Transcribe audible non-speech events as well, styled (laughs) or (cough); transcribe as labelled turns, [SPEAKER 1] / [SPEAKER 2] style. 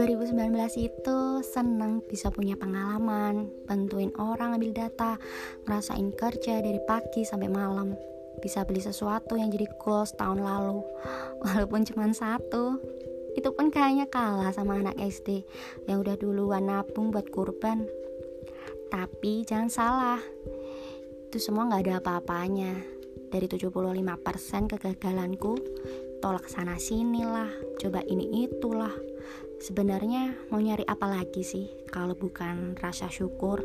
[SPEAKER 1] 2019 itu seneng bisa punya pengalaman, bantuin orang ambil data, ngerasain kerja dari pagi sampai malam, bisa beli sesuatu yang jadi goals tahun lalu, (laughs) walaupun cuma satu. Itu pun kayaknya kalah sama anak SD yang udah duluan nabung buat kurban. Tapi jangan salah, itu semua gak ada apa-apanya. Dari 75% kegagalanku, tolak sana sini lah, coba ini itulah Sebenarnya mau nyari apa lagi sih kalau bukan rasa syukur?